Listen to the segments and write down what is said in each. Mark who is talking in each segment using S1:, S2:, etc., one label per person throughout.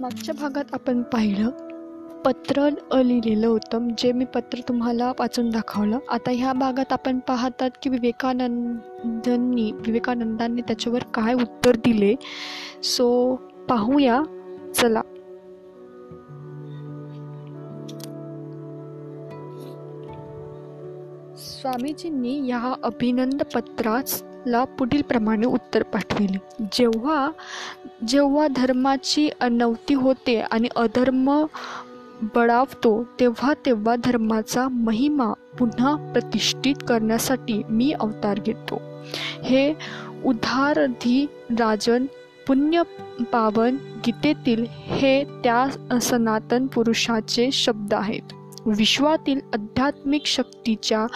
S1: मागच्या भागात आपण पाहिलं पत्र लिहिलेलं होतं जे मी पत्र तुम्हाला वाचून दाखवलं. आता ह्या भागात आपण पाहतात की विवेकानंदांनी विवेकानंदांनी त्याच्यावर काय उत्तर दिले. सो पाहूया. चला. स्वामीजींनी या अभिनंद ला पुढील प्रमाणे उत्तर पाठविले. जेव्हा जेव्हा धर्माची अनवती होते आणि अधर्म बळावतो तेव्हा तेव्हा धर्माचा महिमा पुन्हा प्रतिष्ठित करण्यासाठी मी अवतार घेतो. हे उदारधी राजन पुण्य पावन गीतेतील हे त्या सनातन पुरुषाचे शब्द आहेत. विश्वातील आध्यात्मिक शक्तीच्या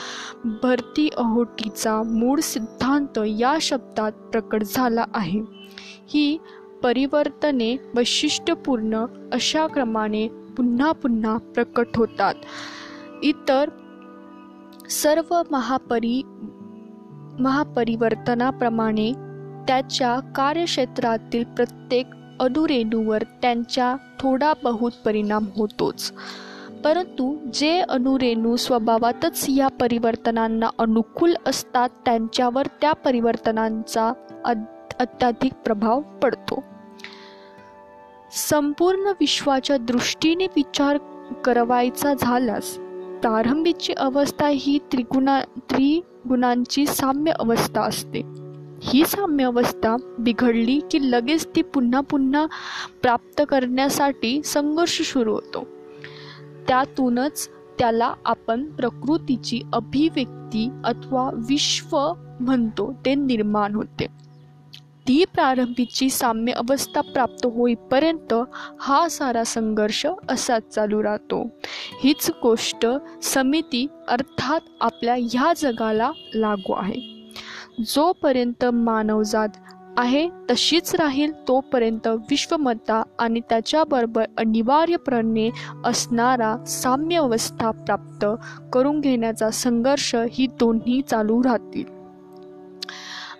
S1: भरती अहोटीचा मूळ सिद्धांत या शब्दात प्रकट झाला आहे. ही परिवर्तने वैशिष्ट्यपूर्ण अशा क्रमाने पुन्हा पुन्हा प्रकट होतात. इतर सर्व महापरी महापरिवर्तनाप्रमाणे त्याच्या कार्यक्षेत्रातील प्रत्येक अणुरेणूवर त्यांचा थोडा बहुत परिणाम होतोच. परंतु जे अणुरेणू स्वभावातच या परिवर्तनांना अनुकूल असतात त्यांच्यावर त्या परिवर्तनांचा अत्याधिक प्रभाव पडतो. संपूर्ण विश्वाच्या दृष्टीने विचार करवायचा झाल्यास प्रारंभीची अवस्था ही त्रिगुणा त्रिगुणांची साम्य अवस्था असते. ही साम्य अवस्था बिघडली की लगेच ती पुन्हा पुन्हा प्राप्त करण्यासाठी संघर्ष सुरू होतो. त्यातूनच त्याला आपण प्रकृतीची अभिव्यक्ती अथवा विश्व म्हणतो ते निर्माण होते. ती प्रारंभीची साम्य अवस्था प्राप्त होईपर्यंत हा सारा संघर्ष असाच चालू राहतो. हीच गोष्ट समिती अर्थात आपल्या ह्या जगाला लागू आहे. जोपर्यंत मानवजात आहे तशीच राहील तोपर्यंत विश्वमत्ता आणि त्याच्याबरोबर अनिवार्यपणे असणारा साम्य अवस्था प्राप्त करून घेण्याचा संघर्ष ही दोन्ही चालू राहतील.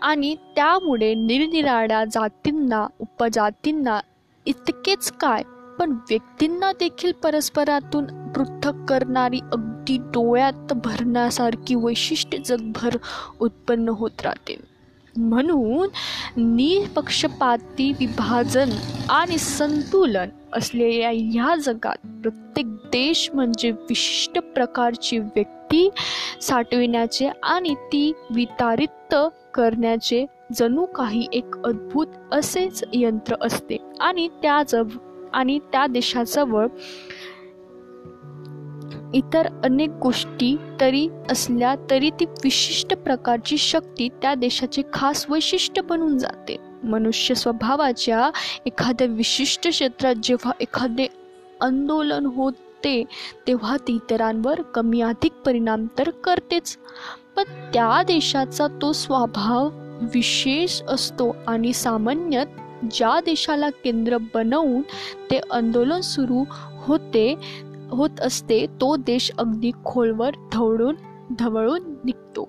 S1: आणि त्यामुळे निरनिराळ्या जातींना उपजातींना इतकेच काय पण व्यक्तींना देखील परस्परातून पृथक करणारी अगदी डोळ्यात भरण्यासारखी वैशिष्ट्य जगभर उत्पन्न होत राहते. म्हणून निपक्षपाती विभाजन आणि संतुलन असलेल्या ह्या जगात प्रत्येक देश म्हणजे विशिष्ट प्रकारची व्यक्ती साठविण्याचे आणि ती वितारित करण्याचे जणू काही एक अद्भुत असेच यंत्र असते. आणि त्या जव आणि त्या देशाजवळ इतर अनेक गोष्टी तरी असल्या तरी ती विशिष्ट प्रकारची शक्ती त्या देशाचे खास वैशिष्ट्य बनून जाते. मनुष्य स्वभावाच्या एखाद्या विशिष्ट क्षेत्रात जेव्हा एखादे आंदोलन होते तेव्हा ती इतरांवर कमी अधिक परिणाम तर करतेच. पण त्या देशाचा तो स्वभाव विशेष असतो आणि सामान्यतः ज्या देशाला केंद्र बनवून ते आंदोलन सुरू होते होत असते तो देश अगदी खोलवर ढवळून ढवळून निघतो.